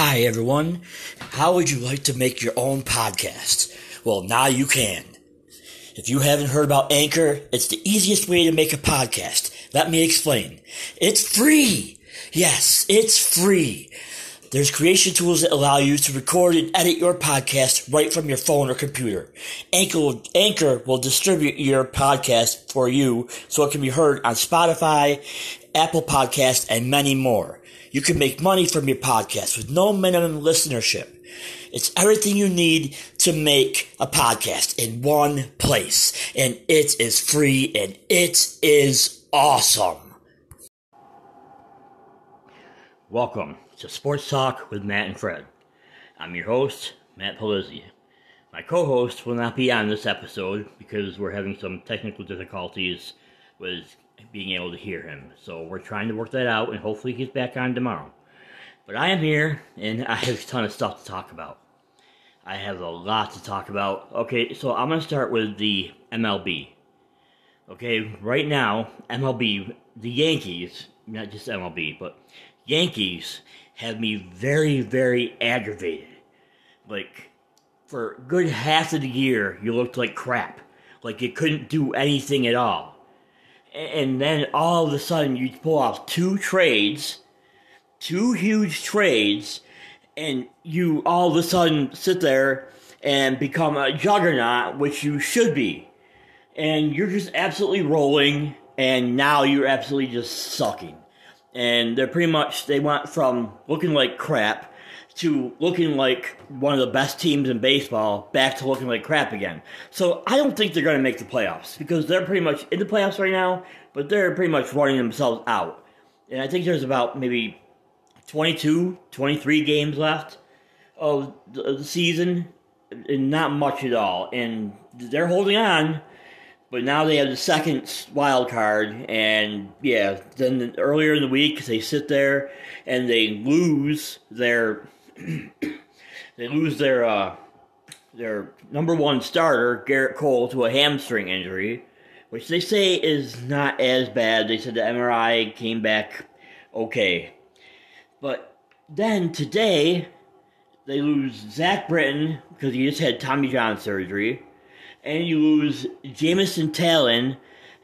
Hi, everyone. How would you like to make your own podcast? Well, now you can. If you haven't heard about Anchor, it's the easiest way to make a podcast. Let me explain. It's free. Yes, it's free. There's creation tools that allow you to record and edit your podcast right from your phone or computer. Anchor will, Anchor will distribute your podcast for you so it can be heard on Spotify, Apple Podcast, and many more. You can make money from your podcast with no minimum listenership. It's everything you need to make a podcast in one place. And it is free and it is awesome. Welcome to Sports Talk with Matt and Fred. I'm your host, Matt Palizzi. My co-host will not be on this episode because we're having some technical difficulties with being able to hear him. So we're trying to work that out and hopefully he's back on tomorrow. But I am here and I have a ton of stuff to talk about. I have a lot to talk about. Okay, so I'm going to start with the MLB. Okay, right now, MLB, the Yankees, not just MLB, but Yankees have me very, very aggravated. Like, for a good half of the year, you looked like crap. Like, you couldn't do anything at all. And then all of a sudden, you pull off two trades, two huge trades, and you all of a sudden sit there and become a juggernaut, which you should be. And you're just absolutely rolling, and now you're absolutely just sucking and they're pretty much they went from looking like crap to looking like one of the best teams in baseball back to looking like crap again. So I don't think they're going to make the playoffs because they're pretty much in the playoffs right now, but they're pretty much running themselves out. And I think there's about maybe 22, 23 games left of the season, and not much at all. And they're holding on but now they have the second wild card, and yeah, then earlier in the week they sit there and they lose their they lose their uh, their number one starter Gerrit Cole to a hamstring injury, which they say is not as bad. They said the MRI came back okay, but then today they lose Zach Britton because he just had Tommy John surgery and you lose Jameson Taillon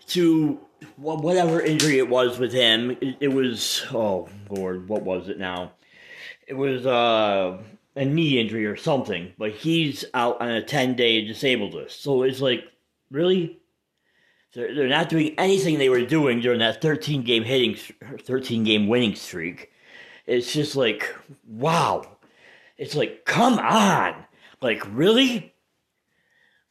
to whatever injury it was with him. It, was oh lord, what was it now? It was uh, a knee injury or something, but he's out on a ten day disabled list. So it's like really. They're, they're not doing anything they were doing during that 13 game hitting, 13 game winning streak. It's just like, wow. It's like, come on. Like, really?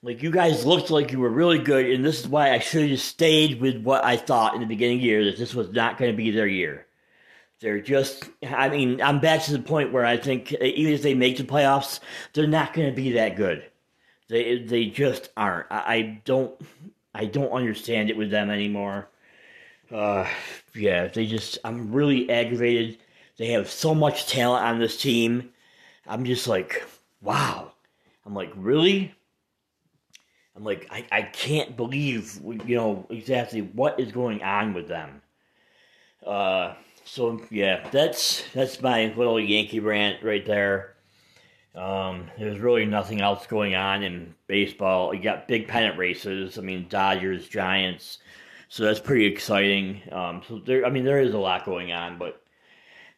Like you guys looked like you were really good, and this is why I should have stayed with what I thought in the beginning of the year that this was not going to be their year. They're just, I mean, I'm back to the point where I think even if they make the playoffs, they're not going to be that good. They they just aren't. I, I don't I don't understand it with them anymore. Uh, yeah, they just I'm really aggravated. They have so much talent on this team. I'm just like, wow. I'm like, really? I'm like, I, I can't believe, you know, exactly what is going on with them. Uh, so yeah, that's that's my little Yankee rant right there. Um, there's really nothing else going on in baseball. You got big pennant races. I mean, Dodgers, Giants. So that's pretty exciting. Um, so there, I mean, there is a lot going on, but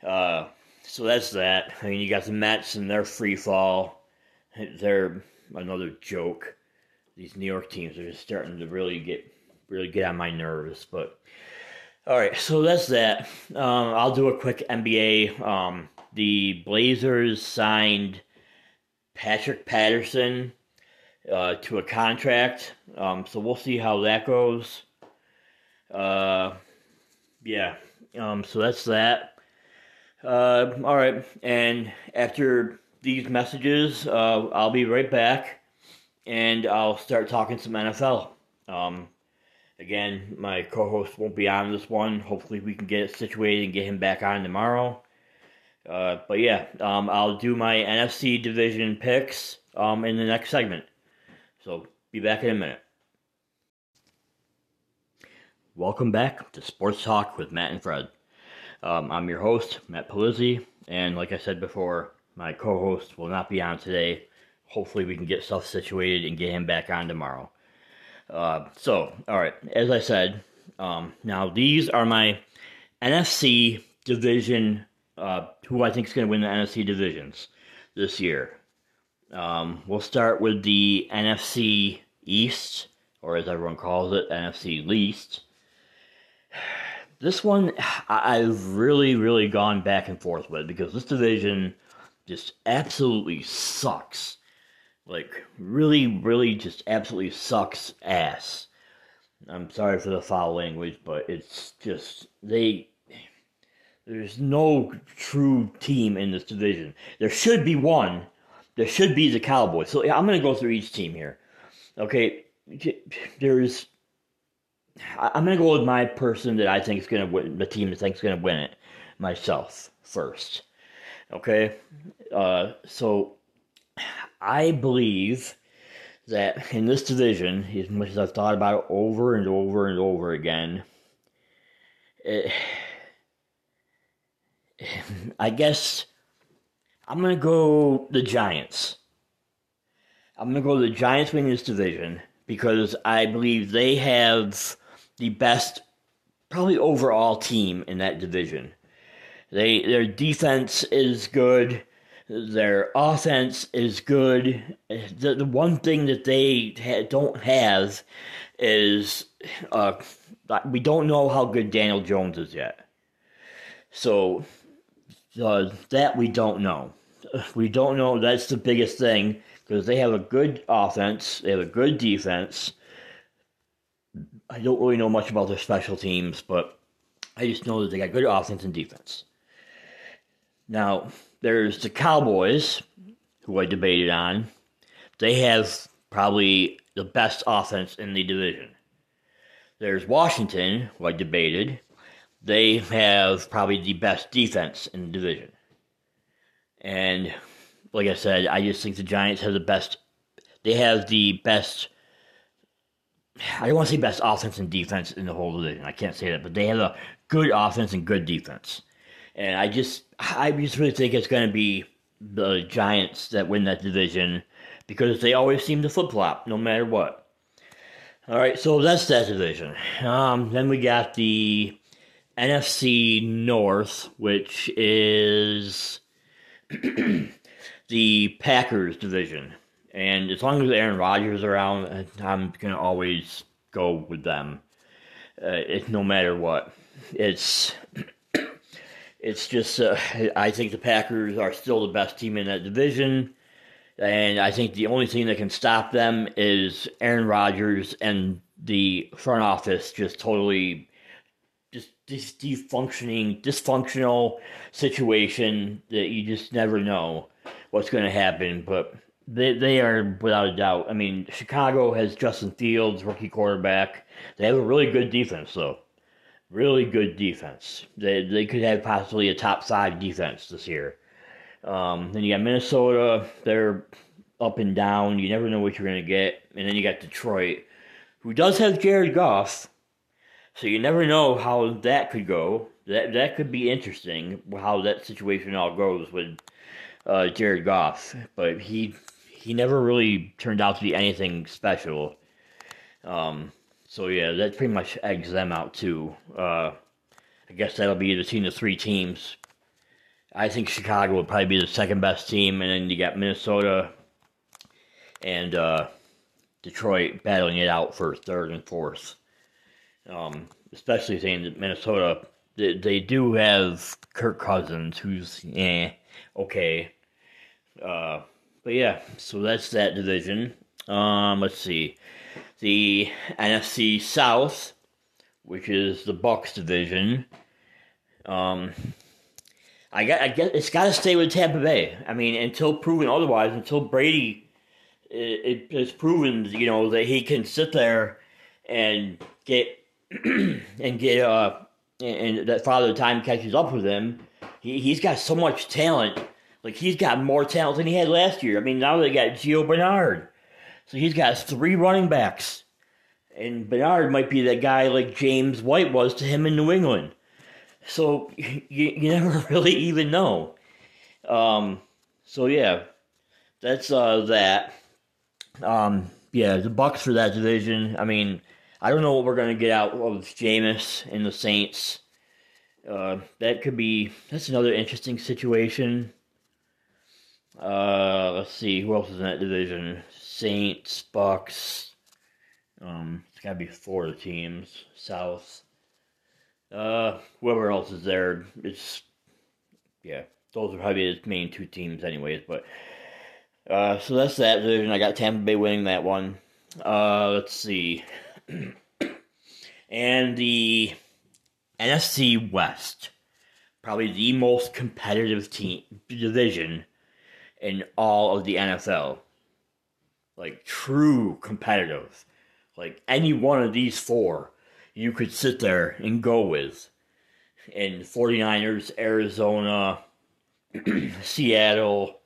uh, so that's that. I mean, you got the Mets and their free fall. They're another joke these New York teams are just starting to really get really get on my nerves. But all right, so that's that. Um, I'll do a quick NBA. Um, the Blazers signed Patrick Patterson uh, to a contract, um, so we'll see how that goes. Uh, yeah, um, so that's that. Uh, all right, and after these messages, uh, I'll be right back and I'll start talking some NFL. Again, my co-host won't be on this one. Hopefully, we can get it situated and get him back on tomorrow. Uh, but yeah, um, I'll do my NFC division picks um, in the next segment. So be back in a minute. Welcome back to Sports Talk with Matt and Fred. Um, I'm your host, Matt Palizzi, and like I said before, My co host will not be on today. Hopefully, we can get stuff situated and get him back on tomorrow. Uh, so, all right, as I said, um, now these are my NFC division, uh, who I think is going to win the NFC divisions this year. Um, we'll start with the NFC East, or as everyone calls it, NFC Least. This one I've really, really gone back and forth with because this division just absolutely sucks. Like, really, really just absolutely sucks ass. I'm sorry for the foul language, but it's just, they. There's no true team in this division. There should be one. There should be the Cowboys. So I'm going to go through each team here. Okay, there's. I'm going to go with my person that I think is going to win, the team that thinks going to win it, myself first. Okay, uh, so I believe that in this division, as much as I've thought about it over and over and over again, it, I guess I'm gonna go the Giants. I'm gonna go the Giants winning this division because I believe they have the best, probably overall team in that division. They their defense is good. Their offense is good. The, the one thing that they ha- don't have is uh, we don't know how good Daniel Jones is yet. So uh, that we don't know. We don't know. That's the biggest thing because they have a good offense. They have a good defense. I don't really know much about their special teams, but I just know that they got good offense and defense. Now, there's the Cowboys, who I debated on. They have probably the best offense in the division. There's Washington, who I debated. They have probably the best defense in the division. And like I said, I just think the Giants have the best. They have the best. I don't want to say best offense and defense in the whole division. I can't say that, but they have a good offense and good defense. And I just, I just really think it's going to be the Giants that win that division because they always seem to flip flop no matter what. All right, so that's that division. Um, then we got the NFC North, which is the Packers division. And as long as Aaron Rodgers is around, I'm going to always go with them. Uh, it's no matter what. It's it's just, uh, I think the Packers are still the best team in that division. And I think the only thing that can stop them is Aaron Rodgers and the front office just totally just this defunctioning, dysfunctional situation that you just never know what's going to happen. But they they are without a doubt. I mean, Chicago has Justin Fields, rookie quarterback. They have a really good defense, though really good defense. They they could have possibly a top five defense this year. Um, then you got Minnesota. They're up and down. You never know what you're going to get. And then you got Detroit, who does have Jared Goff. So you never know how that could go. That that could be interesting. How that situation all goes with uh, Jared Goff. But he he never really turned out to be anything special. Um, so yeah, that pretty much eggs them out too. Uh, I guess that'll be between the three teams. I think Chicago will probably be the second best team, and then you got Minnesota and uh, Detroit battling it out for third and fourth. Um, especially saying that Minnesota, they, they, do have Kirk Cousins, who's eh, okay. Uh, but yeah, so that's that division. Um, let's see the NFC South, which is the Bucs division. Um, I got, I guess it's got to stay with Tampa Bay. I mean, until proven otherwise, until Brady it, it is proven, you know, that he can sit there and get and get uh and that Father Time catches up with him. He he's got so much talent. Like he's got more talent than he had last year. I mean, now they got Gio Bernard. So he's got three running backs. And Bernard might be that guy like James White was to him in New England. So you, you never really even know. Um, so yeah, that's uh that. Um, yeah, the Bucs for that division. I mean, I don't know what we're gonna get out of Jameis and the Saints. Uh, that could be that's another interesting situation. Uh, let's see who else is in that division: Saints, Bucs. Um, it's gotta be four teams. South. Uh, whoever else is there, it's yeah. Those are probably the main two teams, anyways. But uh, so that's that division. I got Tampa Bay winning that one. Uh, let's see. and the NFC West, probably the most competitive team division in all of the NFL. Like true competitive. Like any one of these four, you could sit there and go with. And 49ers, Arizona, Seattle,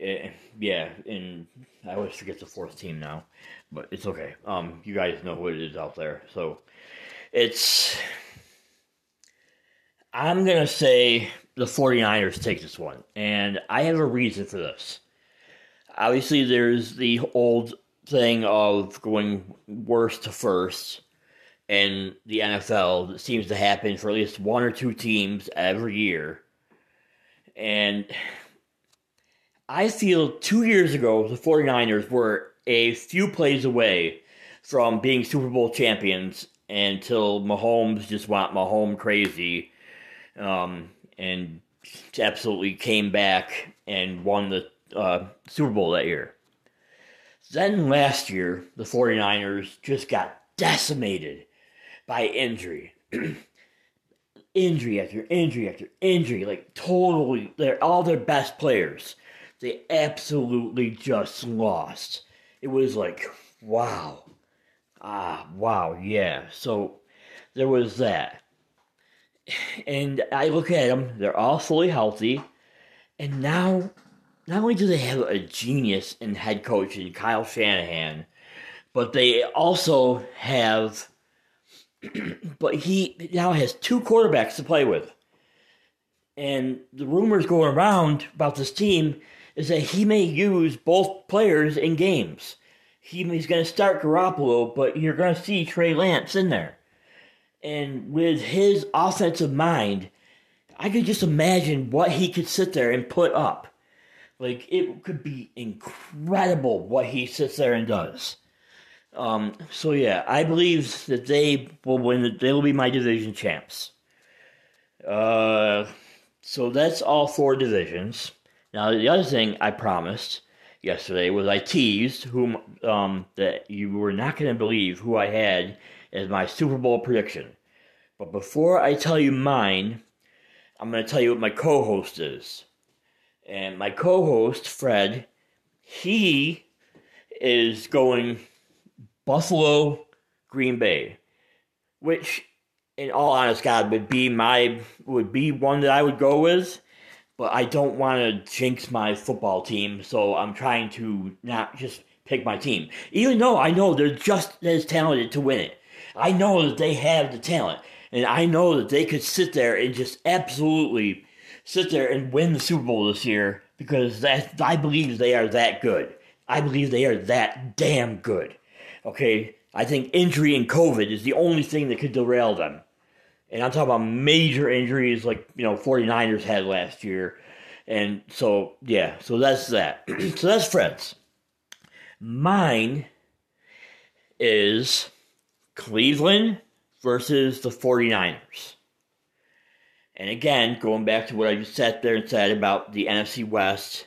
eh, yeah, and I always forget the fourth team now, but it's okay. Um, you guys know who it is out there, so it's. I'm gonna say the 49ers take this one, and I have a reason for this. Obviously, there's the old thing of going worst to first in the NFL that seems to happen for at least one or two teams every year. And I feel two years ago, the 49ers were a few plays away from being Super Bowl champions until Mahomes just went Mahomes crazy um, and absolutely came back and won the uh, Super Bowl that year. Then last year, the 49ers just got decimated by injury. injury after injury after injury, like totally, they're all their best players. They absolutely just lost. It was like, wow. Ah, wow, yeah. So there was that. And I look at them, they're all fully healthy. And now not only do they have a genius in head coach in Kyle Shanahan, but they also have, but he now has two quarterbacks to play with. And the rumors going around about this team is that he may use both players in games. He, he's going to start Garoppolo, but you're going to see Trey Lance in there. And with his offensive mind, I could just imagine what he could sit there and put up. Like it could be incredible what he sits there and does. Um, so yeah, I believe that they will win. The, they will be my division champs. Uh, so that's all four divisions. Now the other thing I promised yesterday was I teased whom um, that you were not going to believe who I had as my Super Bowl prediction. But before I tell you mine, I'm going to tell you what my co-host is. And my co host, Fred, he is going Buffalo, Green Bay, which, in all honest God, would be my would be one that I would go with. But I don't want to jinx my football team, so I'm trying to not just pick my team. Even though I know they're just as talented to win it. I know that they have the talent. And I know that they could sit there and just absolutely sit there and win the Super Bowl this year because that I believe they are that good. I believe they are that damn good. Okay, I think injury and COVID is the only thing that could derail them. And I'm talking about major injuries like, you know, 49ers had last year. And so, yeah, so that's that. so that's friends. Mine is Cleveland versus the 49ers. And again, going back to what I just sat there and said about the NFC West,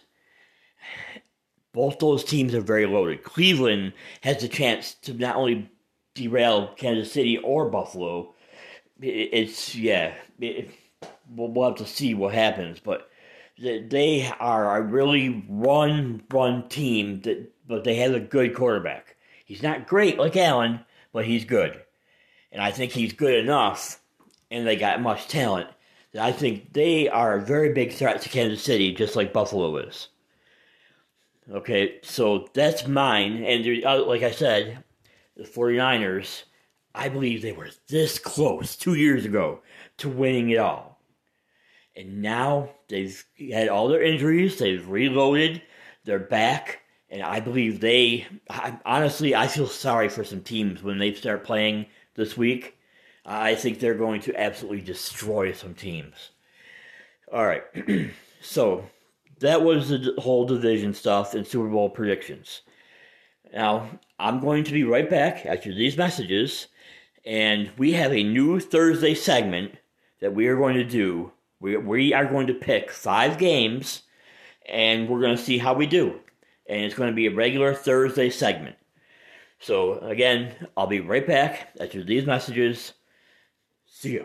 both those teams are very loaded. Cleveland has the chance to not only derail Kansas City or Buffalo. It's yeah, it, we'll have to see what happens, but they are a really run run team that, but they have a good quarterback. He's not great like Allen, but he's good, and I think he's good enough. And they got much talent I think they are a very big threat to Kansas City, just like Buffalo is. Okay, so that's mine. And uh, like I said, the 49ers, I believe they were this close two years ago to winning it all. And now they've had all their injuries, they've reloaded, they're back, and I believe they. I, honestly, I feel sorry for some teams when they start playing this week. I think they're going to absolutely destroy some teams. All right, so that was the whole division stuff and Super Bowl predictions. Now, I'm going to be right back after these messages, and we have a new Thursday segment that we are going to do. We, we are going to pick five games, and we're going to see how we do. And it's going to be a regular Thursday segment. So, again, I'll be right back after these messages. See ya.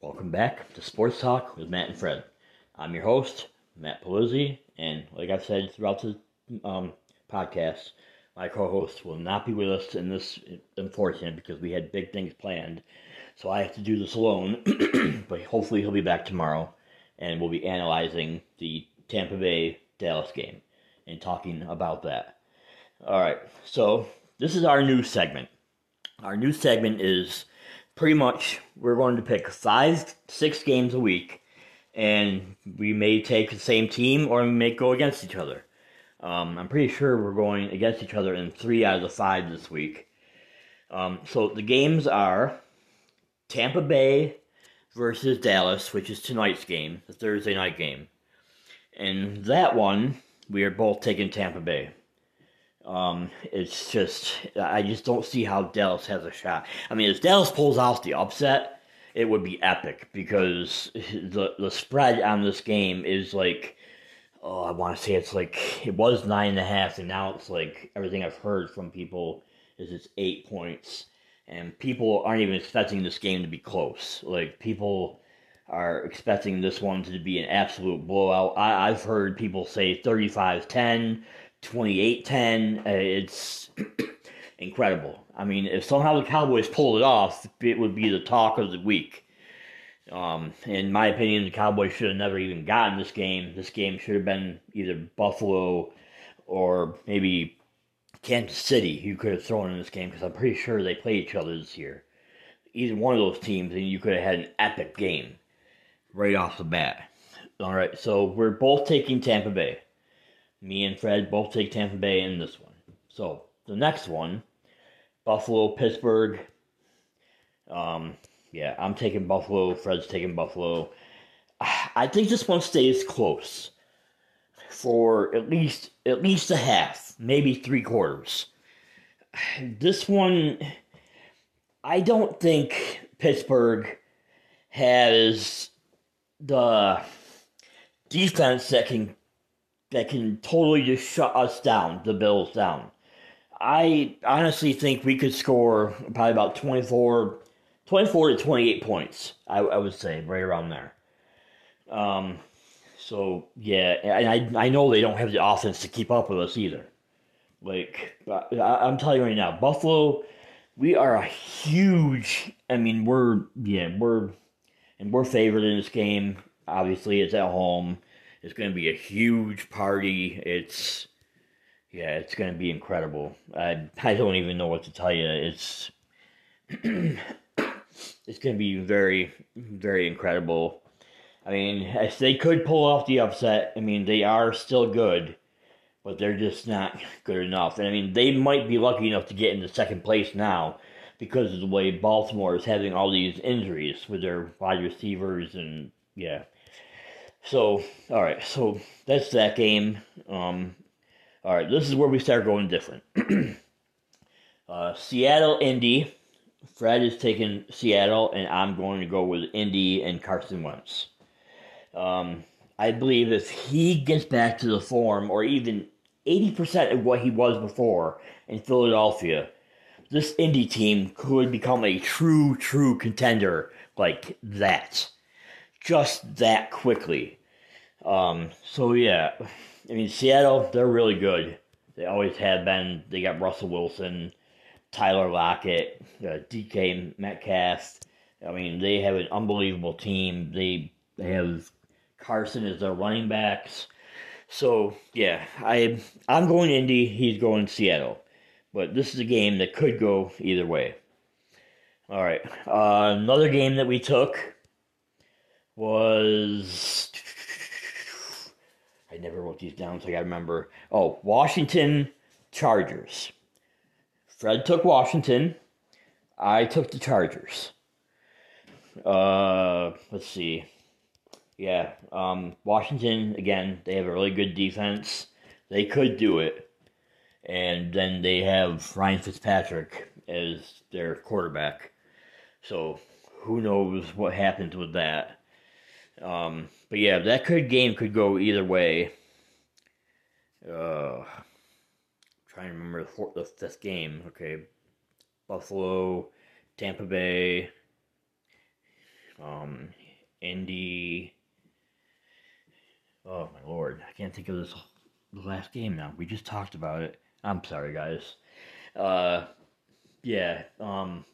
Welcome back to Sports Talk with Matt and Fred. I'm your host, Matt Palizzi, and like I've said throughout the um, podcast, my co-host will not be with us in this. Unfortunate because we had big things planned, so I have to do this alone. but hopefully he'll be back tomorrow, and we'll be analyzing the Tampa Bay Dallas game and talking about that. All right, so this is our new segment. Our new segment is pretty much we're going to pick five, six games a week, and we may take the same team or we may go against each other. Um, I'm pretty sure we're going against each other in three out of the five this week. Um, so the games are Tampa Bay versus Dallas, which is tonight's game, the Thursday night game. And that one, we are both taking Tampa Bay. Um, it's just I just don't see how Dallas has a shot. I mean, if Dallas pulls off the upset, it would be epic because the the spread on this game is like oh I want to say it's like it was nine and a half and now it's like everything I've heard from people is it's eight points and people aren't even expecting this game to be close. Like people are expecting this one to be an absolute blowout. I, I've heard people say 35-10 28-10. Uh, it's incredible. I mean, if somehow the Cowboys pulled it off, it would be the talk of the week. Um, in my opinion, the Cowboys should have never even gotten this game. This game should have been either Buffalo or maybe Kansas City who could have thrown in this game because I'm pretty sure they play each other this year. Either one of those teams, and you could have had an epic game right off the bat. All right, so we're both taking Tampa Bay. Me and Fred both take Tampa Bay in this one. So the next one, Buffalo, Pittsburgh. Um, yeah, I'm taking Buffalo. Fred's taking Buffalo. I think this one stays close for at least at least a half, maybe three quarters. This one, I don't think Pittsburgh has the defense that can that can totally just shut us down, the Bills down. I honestly think we could score probably about 24, 24 to 28 points, I, I would say, right around there. Um, so, yeah, and I, I know they don't have the offense to keep up with us either. Like, I, I'm telling you right now, Buffalo, we are a huge, I mean, we're, yeah, we're, and we're favored in this game. Obviously, it's at home. It's going to be a huge party. It's yeah, it's going to be incredible. I I don't even know what to tell you. It's it's going to be very very incredible. I mean, if they could pull off the upset, I mean, they are still good, but they're just not good enough. And I mean, they might be lucky enough to get into second place now because of the way Baltimore is having all these injuries with their wide receivers and yeah. So, all right, so that's that game. Um, all right, this is where we start going different. uh, Seattle, Indy. Fred is taking Seattle, and I'm going to go with Indy and Carson Wentz. Um, I believe if he gets back to the form, or even 80% of what he was before in Philadelphia, this Indy team could become a true, true contender like that just that quickly. Um, so yeah, I mean Seattle, they're really good. They always have been. They got Russell Wilson, Tyler Lockett, uh, DK Metcalf. I mean, they have an unbelievable team. They they have Carson as their running backs. So yeah, I I'm going Indy. He's going Seattle. But this is a game that could go either way. All right, uh, another game that we took was. I never wrote these down, so I gotta remember. Oh, Washington Chargers. Fred took Washington. I took the Chargers. Uh, let's see. Yeah, um, Washington again. They have a really good defense. They could do it, and then they have Ryan Fitzpatrick as their quarterback. So who knows what happens with that? Um, but yeah, that could game could go either way. Uh, trying to remember the, fourth, the fifth game. Okay, Buffalo, Tampa Bay, um, Indy. Oh my lord, I can't think of this the last game now. We just talked about it. I'm sorry, guys. Uh, yeah. Um,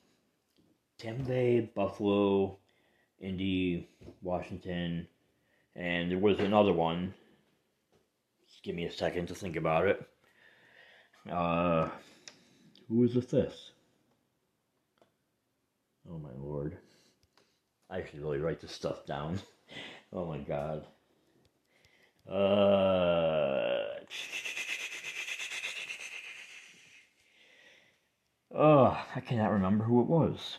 Tampa Bay, Buffalo, Indy, Washington, and there was another one. Just give me a second to think about it. Uh, who was the fifth? Oh my lord. I should really write this stuff down. Oh my god. Uh. Oh, I cannot remember who it was.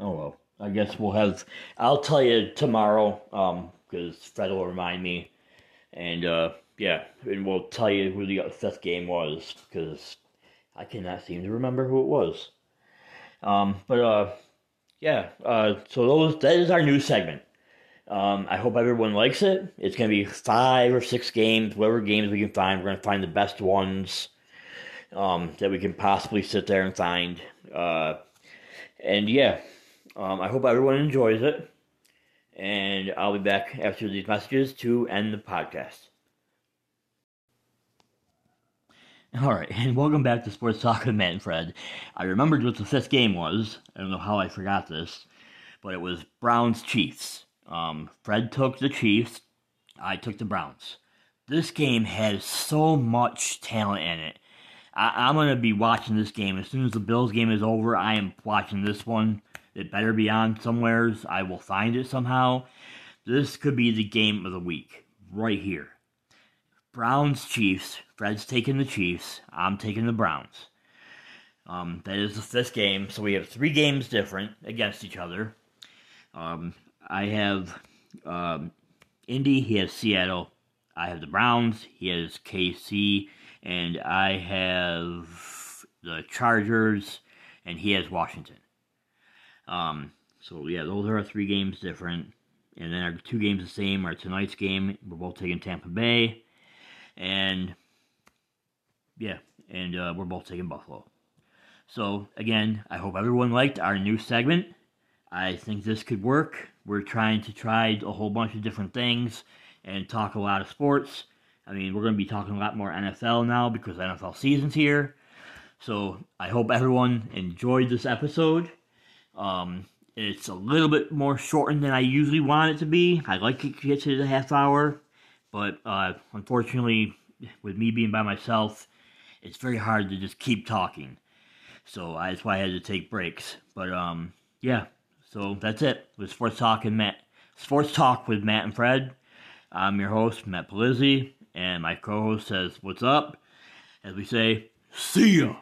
Oh well. I guess we'll have. I'll tell you tomorrow, um, because Fred will remind me, and uh, yeah, and we'll tell you who the fifth game was because I cannot seem to remember who it was. Um, but uh, yeah. Uh, so those that is our new segment. Um, I hope everyone likes it. It's gonna be five or six games, whatever games we can find. We're gonna find the best ones um, that we can possibly sit there and find. Uh, and yeah, um, I hope everyone enjoys it. And I'll be back after these messages to end the podcast. All right, and welcome back to Sports Talk with Matt and Fred. I remembered what the fifth game was. I don't know how I forgot this, but it was Browns Chiefs. Um, Fred took the Chiefs. I took the Browns. This game has so much talent in it. I, am gonna be watching this game as soon as the Bills game is over. I am watching this one. It better be on somewheres. I will find it somehow. This could be the game of the week right here. Browns Chiefs. Fred's taking the Chiefs. I'm taking the Browns. Um, that is the fifth game, so we have three games different against each other. Um, I have um, Indy. He has Seattle. I have the Browns. He has KC, and I have the Chargers, and he has Washington. Um, so yeah, those are our three games different. And then our two games the same are tonight's game. We're both taking Tampa Bay, and yeah, and uh, we're both taking Buffalo. So again, I hope everyone liked our new segment. I think this could work. We're trying to try a whole bunch of different things and talk a lot of sports. I mean, we're going to be talking a lot more NFL now because NFL season's here. So I hope everyone enjoyed this episode. Um, it's a little bit more shortened than I usually want it to be. I'd like to get to the half hour, but uh, unfortunately, with me being by myself, it's very hard to just keep talking. So that's why I had to take breaks. But um, yeah, so that's it. With Sports Talk and Matt, Sports Talk with Matt and Fred. I'm your host, Matt Polizzi, and my co-host says, "What's up?" As we say, "See ya."